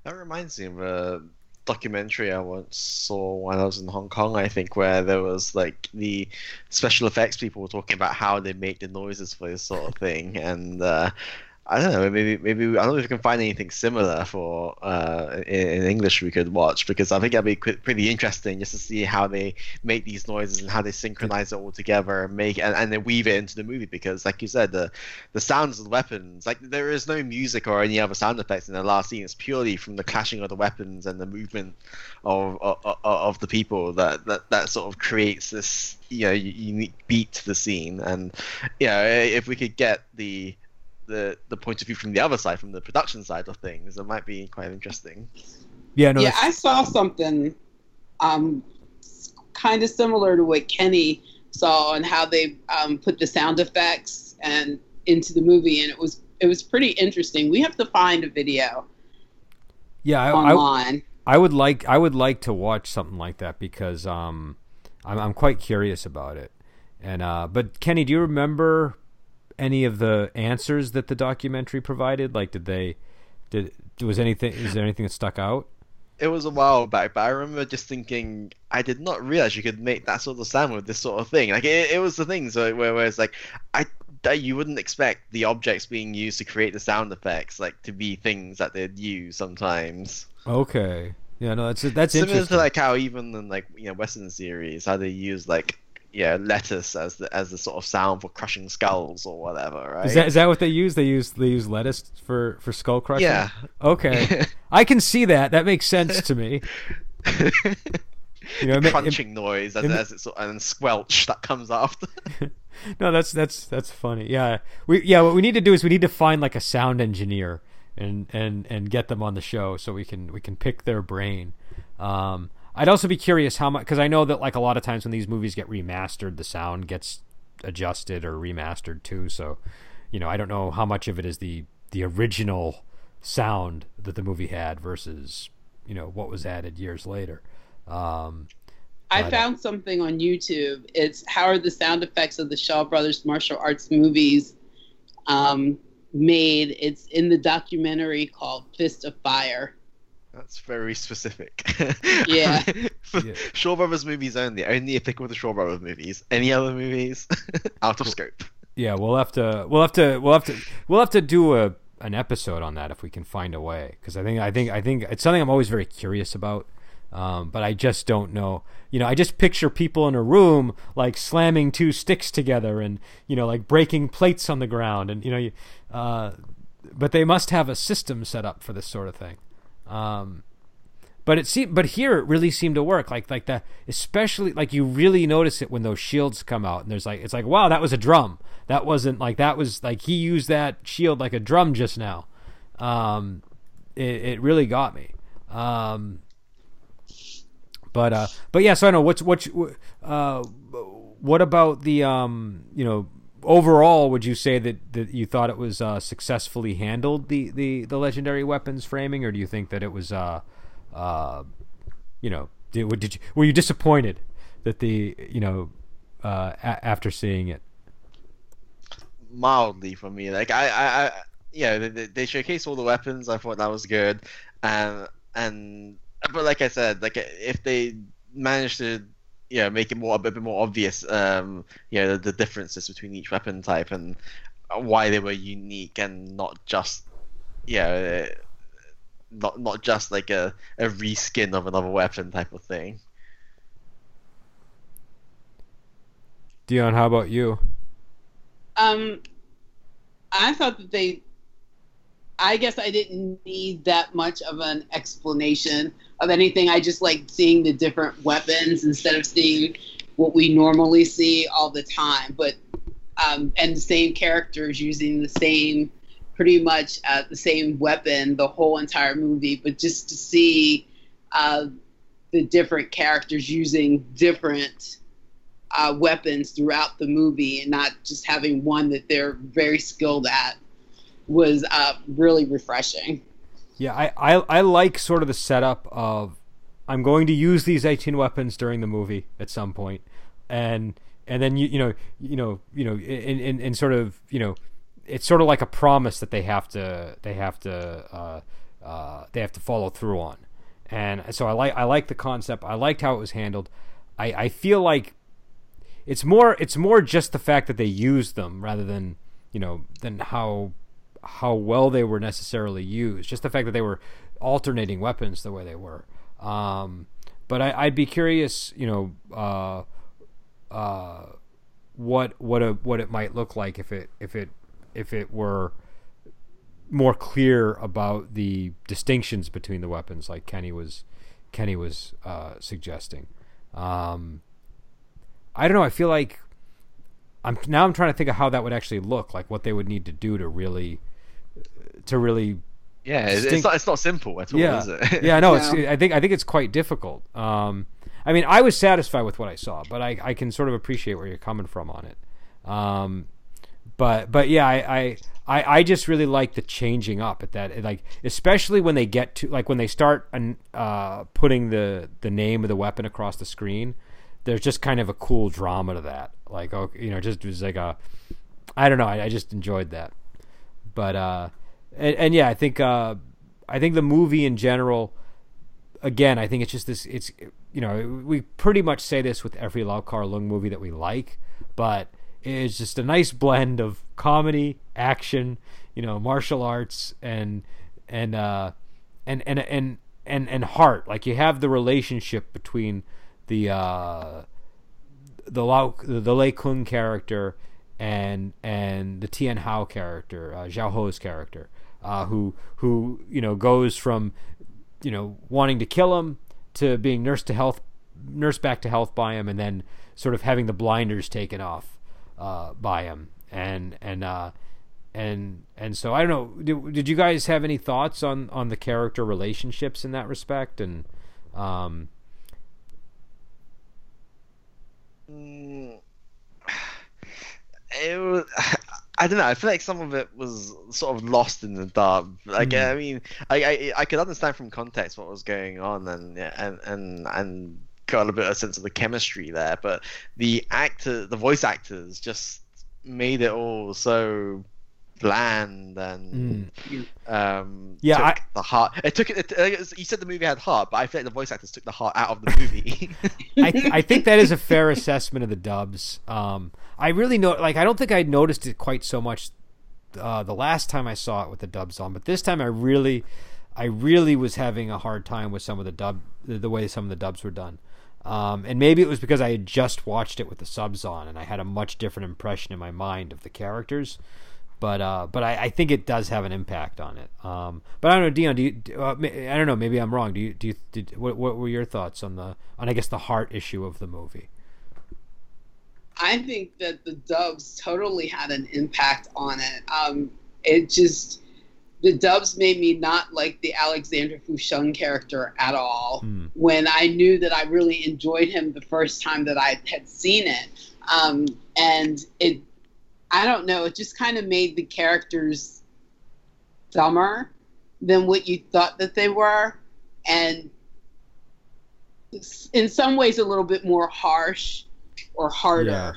That reminds me of a documentary I once saw when I was in Hong Kong, I think, where there was like the special effects people were talking about how they make the noises for this sort of thing, and uh, I don't know. Maybe maybe I don't know if we can find anything similar for uh, in, in, English we could watch because I think that'd be pretty interesting just to see how they make these noises and how they synchronize it all together and make and, and then weave it into the movie because like you said the the sounds of the weapons like there is no music or any other sound effects in the last scene. It's purely from the clashing of the weapons and the movement of of, of the people that, that that sort of creates this you know unique beat to the scene and you know if we could get the the the point of view from the other side, from the production side of things, it might be quite interesting. Yeah, no, yeah, that's... I saw something um, kind of similar to what Kenny saw and how they um, put the sound effects and into the movie, and it was it was pretty interesting. We have to find a video. Yeah, I, online. I, I would like I would like to watch something like that because um, I'm I'm quite curious about it. And uh, but Kenny, do you remember any of the answers that the documentary provided? Like, did they Did was anything? Is there anything that stuck out? It was a while back, but I remember just thinking I did not realize you could make that sort of sound with this sort of thing. Like it, it was the thing, so where, where it's like I that you wouldn't expect the objects being used to create the sound effects like to be things that they'd use sometimes. Okay. Yeah, no, that's that's Similar interesting. to like how even in like you know Western series, how they use like yeah lettuce as the as the sort of sound for crushing skulls or whatever, right? Is that is that what they use? They use they use lettuce for for skull crushing. yeah. Okay. I can see that. That makes sense to me. You know, it- crunching noise as, it as it's and squelch that comes after. no, that's that's that's funny. Yeah, we yeah. What we need to do is we need to find like a sound engineer and and and get them on the show so we can we can pick their brain. Um, I'd also be curious how much because I know that like a lot of times when these movies get remastered, the sound gets adjusted or remastered too. So, you know, I don't know how much of it is the the original sound that the movie had versus you know what was added years later. Um, I found something on YouTube. It's how are the sound effects of the Shaw Brothers martial arts movies um, made? It's in the documentary called Fist of Fire. That's very specific. Yeah. Yeah. Shaw Brothers movies only. Only applicable to Shaw Brothers movies. Any other movies, out of scope. Yeah, we'll have to we'll have to we'll have to we'll have to do a an episode on that if we can find a way because I think I think I think it's something I'm always very curious about. Um, but I just don't know. You know, I just picture people in a room like slamming two sticks together and you know like breaking plates on the ground and you know, you, uh, but they must have a system set up for this sort of thing. Um, but it seemed, but here it really seemed to work. Like like that, especially like you really notice it when those shields come out, and there's like it's like wow, that was a drum. That wasn't like that was like he used that shield like a drum just now. Um, it it really got me. Um, but uh, but yeah, so I know what's what's uh, what about the um, you know overall would you say that, that you thought it was uh, successfully handled the, the, the legendary weapons framing or do you think that it was uh, uh, you know did, did you, were you disappointed that the you know uh, a- after seeing it Mildly for me. Like I, I, I yeah, they, they- showcased all the weapons. I thought that was good. And and but like I said, like if they managed to you know make it more a bit more obvious, um, you know, the, the differences between each weapon type and why they were unique and not just yeah. uh, Not not just like a, a reskin of another weapon type of thing. Dion how about you Um, I thought that they. I guess I didn't need that much of an explanation of anything. I just like seeing the different weapons instead of seeing what we normally see all the time. But um, and the same characters using the same, pretty much uh, the same weapon the whole entire movie. But just to see uh, the different characters using different uh, weapons throughout the movie and not just having one that they're very skilled at was uh, really refreshing. Yeah, I, I I like sort of the setup of I'm going to use these 18 weapons during the movie at some point, and and then you you know you know you know in in, in sort of you know it's sort of like a promise that they have to they have to uh, uh, they have to follow through on, and so I like I like the concept. I liked how it was handled. I I feel like it's more it's more just the fact that they used them rather than you know than how how well they were necessarily used. Just the fact that they were alternating weapons the way they were. Um, but I, I'd be curious, you know, uh, uh, what what a what it might look like if it if it if it were more clear about the distinctions between the weapons, like Kenny was Kenny was uh, suggesting. Um, I don't know. I feel like I'm now. I'm trying to think of how that would actually look, like what they would need to do to really, to really. Yeah, it's, Distinct- it's not it's not simple at all, Yeah, is it? yeah. No, it's. Yeah. I think. I think it's quite difficult. Um, I mean, I was satisfied with what I saw, but I, I can sort of appreciate where you're coming from on it. Um, but but yeah, I, I I I just really like the changing up at that, like especially when they get to like when they start an- uh, putting the the name of the weapon across the screen. There's just kind of a cool drama to that, like oh, you know, just it was like a, I don't know, I, I just enjoyed that. But uh, and, and yeah, I think uh, I think the movie in general, again, I think it's just this. It's you know we pretty much say this with every Lau Kar Leung movie that we like, but it's just a nice blend of comedy, action, you know, martial arts, and and uh, and and and and and heart. Like you have the relationship between the uh, the Lao, the Lei Kung character and and the Tian Hao character, uh, Xiao Ho's character, uh, who who you know goes from you know wanting to kill him to being nursed to health, nursed back to health by him, and then sort of having the blinders taken off uh, by him, and and uh, and and so I don't know. Did, did you guys have any thoughts on on the character relationships in that respect? And um, Mm, it was, I don't know. I feel like some of it was sort of lost in the dub. Like, Mm. I mean, I, I I could understand from context what was going on, and and and and got a bit of a sense of the chemistry there. But the actor, the voice actors, just made it all so bland and um Yeah, took I- the heart it took it, it you said the movie had heart but i feel like the voice actors took the heart out of the movie I, I think that is a fair assessment of the dubs. Um, I really know, like, I don't think I noticed it quite so much uh, the last time I saw it with the dubs on, but this time I really, I really was having a hard time with some of the dub, the, way some of the dubs were done. Um, and maybe it was because I had just watched it with the subs on, and I had a much different impression in my mind of the characters. But uh, but I, I think it does have an impact on it. Um, but I don't know, Dion. Do you? do- Uh, I don't know. Maybe I'm wrong. Do you? Do you? Did, what, what were your thoughts on the on I guess the heart issue of the movie? I think that the dubs totally had an impact on it. Um, it just the dubs made me not like the Alexander Fusheng character at all. Hmm. When I knew that I really enjoyed him the first time that I had seen it, um, and it, I don't know, it just kind of made the characters dumber than what you thought that they were, and in some ways a little bit more harsh or harder Yeah.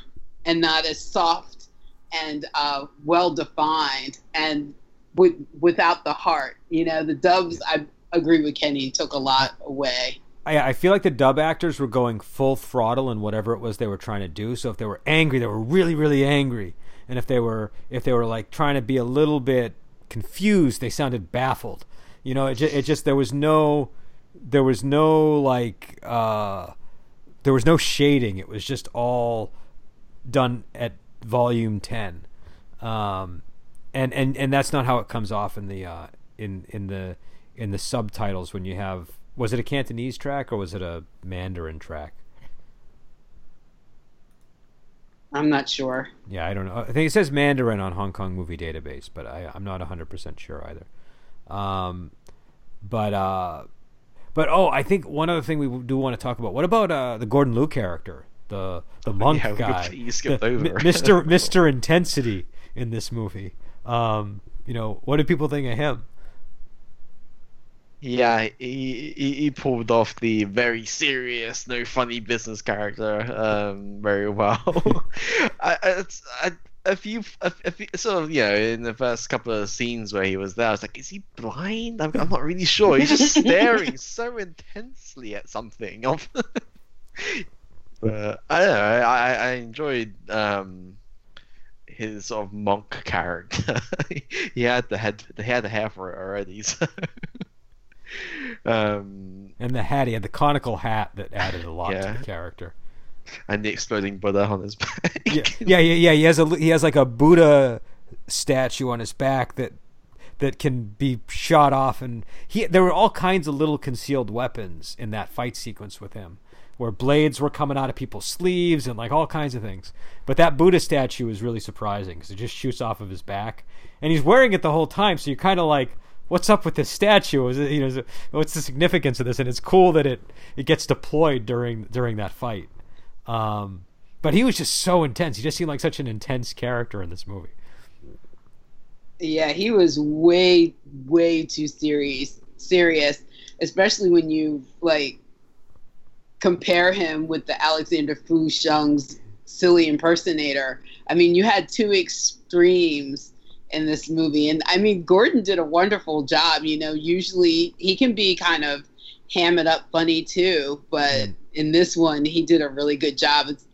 and not as soft and uh, well defined and with, without the heart. You know, the dubs, I agree with Kenny, took a lot away. I, I feel like the dub actors were going full throttle in whatever it was they were trying to do. So if they were angry, they were really, really angry. And if they were if they were like trying to be a little bit confused, they sounded baffled. You know, it just, it just there was no there was no like uh, there was no shading. It was just all done at volume ten, um, and and and that's not how it comes off in the uh, in in the in the subtitles when you have was it a Cantonese track or was it a Mandarin track? I'm not sure. Yeah, I don't know. I think it says Mandarin on Hong Kong Movie Database, but I, I'm not 100% sure either. Um, but uh, but oh, I think one other thing we do want to talk about. What about uh, the Gordon Liu character, the the monk yeah, guy, completely skipped the- over. Mr. Mr. Intensity in this movie? Um, you know, what do people think of him? Yeah, he, he he pulled off the very serious, no funny business character um, very well. I, I, it's, I, a few, a, a few, sort of, you know, in the first couple of scenes where he was there, I was like, is he blind? I'm, I'm not really sure. He's just staring so intensely at something. but I don't know. I, I enjoyed um, his sort of monk character. he had the head, he had the hair for it already. So. um, And the hat, he had the conical hat that added a lot Yeah. to the character. And the exploding Buddha on his back. yeah, yeah, yeah, yeah. He has a he has like a Buddha statue on his back that that can be shot off, and he there were all kinds of little concealed weapons in that fight sequence with him, where blades were coming out of people's sleeves and like all kinds of things. But that Buddha statue is really surprising because it just shoots off of his back, and he's wearing it the whole time. So you're kind of like. What's up with this statue? Is it, you know, is it, what's the significance of this? And it's cool that it, it gets deployed during during that fight. Um, but he was just so intense. He just seemed like such an intense character in this movie. Yeah, he was way, way too serious. Serious, especially when you like compare him with the Alexander Fu Sheng's silly impersonator. I mean, you had two extremes in this movie. And I mean, Gordon did a wonderful job. You know, usually he can be kind of ham it up funny too, but mm. In this one, he did a really good job. It's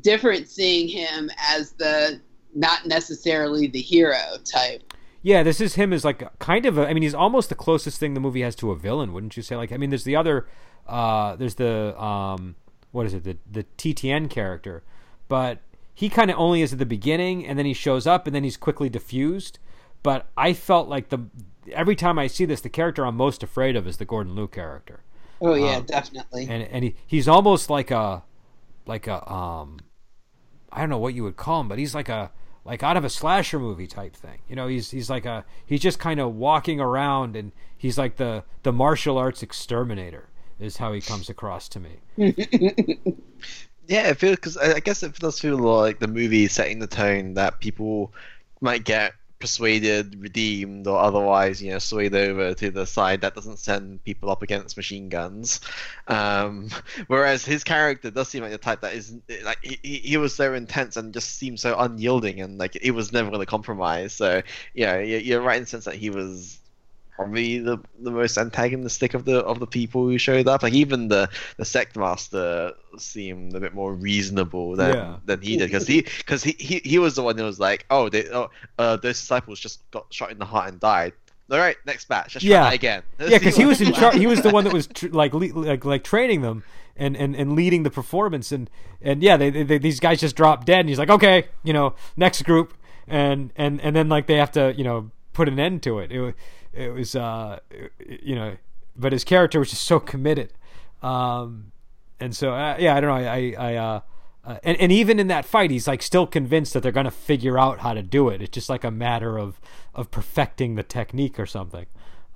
different seeing him as the not necessarily the hero type. Yeah, this is him as like kind of a. I mean, he's almost the closest thing the movie has to a villain, wouldn't you say? Like, I mean, there's the other, uh, there's the um, what is it, the the TTN character, but he kind of only is at the beginning, and then he shows up, and then he's quickly diffused. But I felt like the every time I see this, the character I'm most afraid of is the Gordon Liu character. Oh yeah, um, definitely. And and he, he's almost like a like a um, I don't know what you would call him, but he's like a like out of a slasher movie type thing. You know, he's he's like a he's just kind of walking around and he's like the the martial arts exterminator is how he comes across to me. yeah, it feels because I guess it does feel like the movie setting the tone that people might get persuaded, redeemed, or otherwise, you know, swayed over to the side that doesn't send people up against machine guns. Um, whereas his character does seem like the type that is like he, he was so intense and just seemed so unyielding, and like he was never going to compromise. So yeah, you're right in the sense that he was probably the the most antagonistic of the of the people who showed up. Like even the the sect master seemed a bit more reasonable than yeah. than he did because he because he, he he was the one who was like, oh, they oh uh, those disciples just got shot in the heart and died. All right, next batch. Let's yeah. again. Let's yeah, because he was in charge. He was the one that was tr- like le- like like training them and, and, and leading the performance. And and yeah, they, they, these guys just dropped dead. And he's like, okay, you know, next group. And and and then like they have to you know put an end to it. It it was uh, you know, but his character was just so committed, um, and so uh, yeah, I don't know, I I. Uh, uh, and, and even in that fight, he's like still convinced that they're to figure out how to do it. It's just like a matter of of perfecting the technique or something.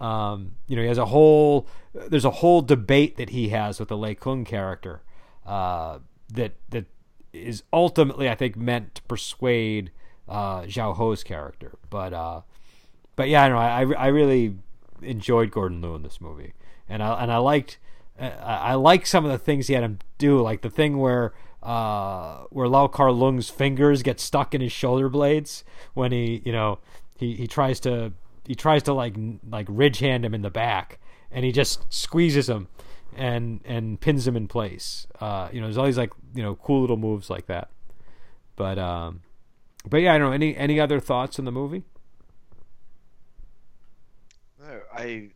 Um, you know, he has a whole there's a whole debate that he has with the Lei Kung character uh, that that is ultimately, I think, meant to persuade uh, Xiao Ho's character. But uh, but yeah, I know I I really enjoyed Gordon Liu in this movie, and I and I liked uh, I like some of the things he had him do, like the thing where uh, where Lau Kar Leung's fingers get stuck in his shoulder blades when he you know he, he tries to he tries to like like ridge hand him in the back, and he just squeezes him and and pins him in place. Uh, you know, there's all these like you know cool little moves like that. But um, but yeah, I don't know any any other thoughts on the movie. No, I,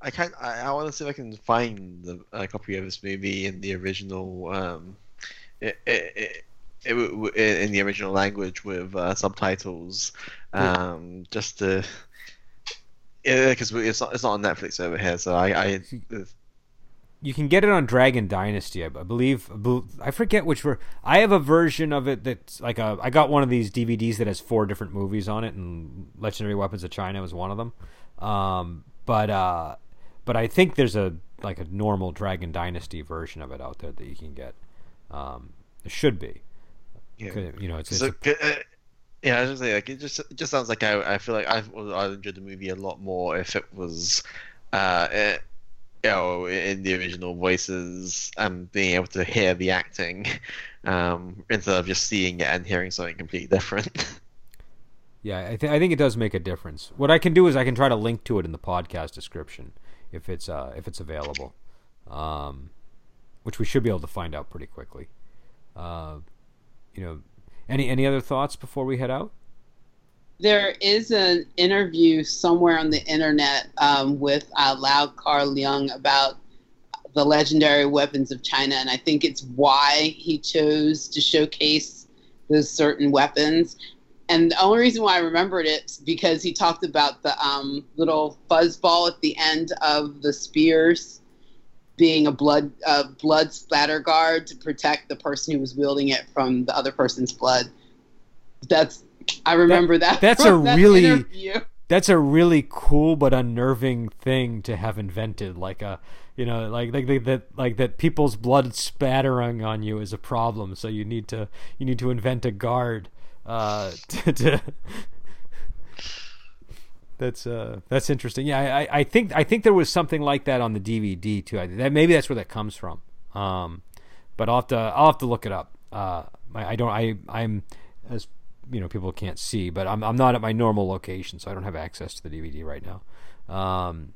I can't. I, I want to see if I can find the, a copy of this movie in the original, um, it, it, it, in the original language with uh, subtitles, um, just to. Yeah, because it's not, it's not on Netflix over here, so I, I you can get it on Dragon Dynasty, I believe. I forget which. Ver- I have a version of it that's like a. I got one of these DVDs that has four different movies on it, and Legendary Weapons of China was one of them. Um, but uh, but I think there's a like a normal Dragon Dynasty version of it out there that you can get. Um, it should be. Yeah. You know, it's, it's so, a, uh, yeah, I was gonna say like it just it just sounds like I I feel like I I enjoyed the movie a lot more if it was, uh, it, you know, in the original voices and being able to hear the acting, um, instead of just seeing it and hearing something completely different. Yeah, I, th- I think it does make a difference. What I can do is I can try to link to it in the podcast description if it's uh, if it's available, um, which we should be able to find out pretty quickly. Uh, you know, any any other thoughts before we head out? There is an interview somewhere on the internet um, with uh, Lau Kar Leung about the legendary weapons of China, and I think it's why he chose to showcase those certain weapons and the only reason why I remembered it is because he talked about the um, little fuzzball at the end of the spears being a blood uh, blood splatter guard to protect the person who was wielding it from the other person's blood. That's I remember that. that that's a that really interview. that's a really cool but unnerving thing to have invented. Like a you know like like that like that people's blood spattering on you is a problem. So you need to you need to invent a guard uh, to, to that's uh that's interesting. Yeah, I, I think I think there was something like that on the DVD too. I, that maybe that's where that comes from. Um, but I'll have to I'll have to look it up. Uh, I, I don't I I'm as you know people can't see. But I'm I'm not at my normal location, so I don't have access to the DVD right now. Um,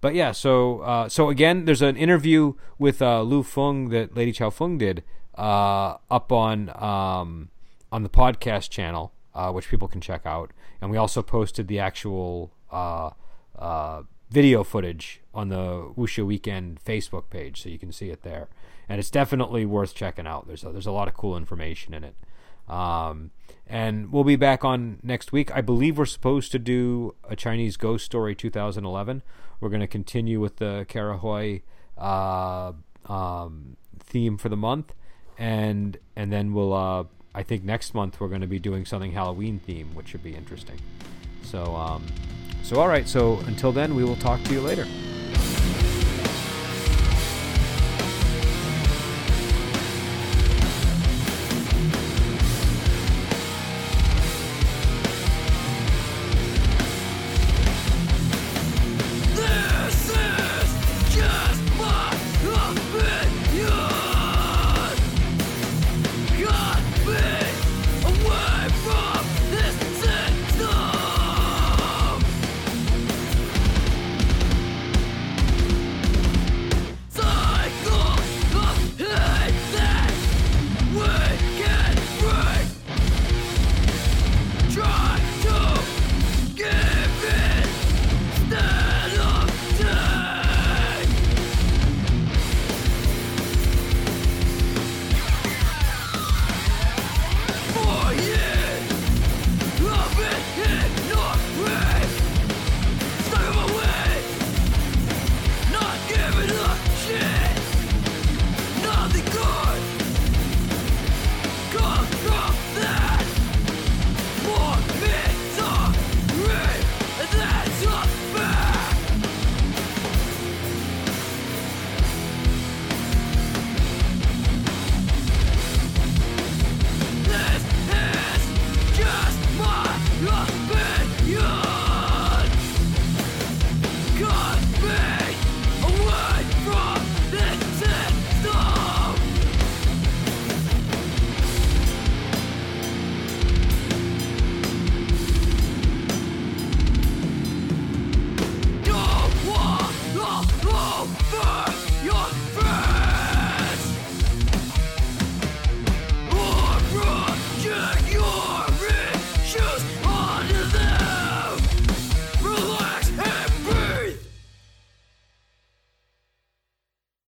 but yeah, so uh, so again, there's an interview with uh, Lu Feng that Lady Chow Feng did uh, up on um, on the podcast channel, uh, which people can check out, and we also posted the actual uh, uh, video footage on the Wuxia Weekend Facebook page, so you can see it there, and it's definitely worth checking out. There's a, there's a lot of cool information in it. Um, and we'll be back on next week. I believe we're supposed to do a Chinese Ghost Story 2011. We're going to continue with the Kara Hui uh, um, theme for the month, and and then we'll. Uh, I think next month we're going to be doing something Halloween theme, which should be interesting. So, um, so all right. So until then, we will talk to you later.